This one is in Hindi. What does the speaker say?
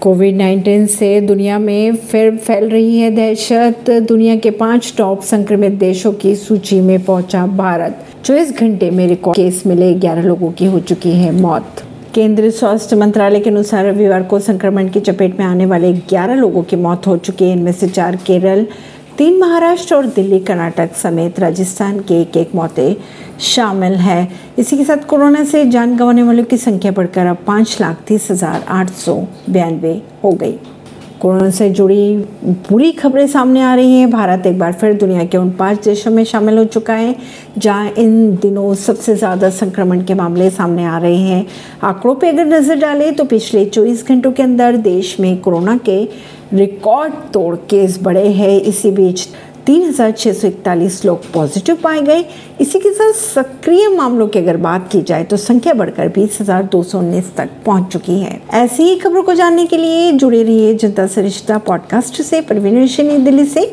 कोविड 19 से दुनिया में फिर फैल रही है दहशत। दुनिया के पाँच टॉप संक्रमित देशों की सूची में पहुँचा भारत चौबीस घंटे में रिकॉर्ड केस मिले 11 लोगों की हो चुकी है मौत। केंद्रीय स्वास्थ्य मंत्रालय के अनुसार रविवार को संक्रमण की चपेट में आने वाले 11 लोगों की मौत हो चुकी है। इनमें से चार केरल तीन महाराष्ट्र और दिल्ली, कर्नाटक समेत राजस्थान के एक एक मौतें शामिल हैं। इसी के साथ कोरोना से जान गंवाने वालों की संख्या बढ़कर अब पाँच लाख तीस हज़ार आठ सौ बयानवे हो गई। कोरोना से जुड़ी बुरी खबरें सामने आ रही हैं। भारत एक बार फिर दुनिया के उन पाँच देशों में शामिल हो चुका है, जहाँ इन दिनों सबसे ज़्यादा संक्रमण के मामले सामने आ रहे हैं। आंकड़ों पर अगर नज़र डालें तो पिछले 24 घंटों के अंदर देश में कोरोना के रिकॉर्ड तोड़ केस बढ़े हैं। इसी बीच तीन हज़ार छह सौ इकतालीस लोग पॉजिटिव पाए गए। इसी के साथ सक्रिय मामलों की अगर बात की जाए तो संख्या बढ़कर बीस हज़ार तक पहुँच चुकी है। ऐसी ही खबरों को जानने के लिए जुड़े रहिए जनता सरिश्ता पॉडकास्ट से, परवीन दिल्ली से।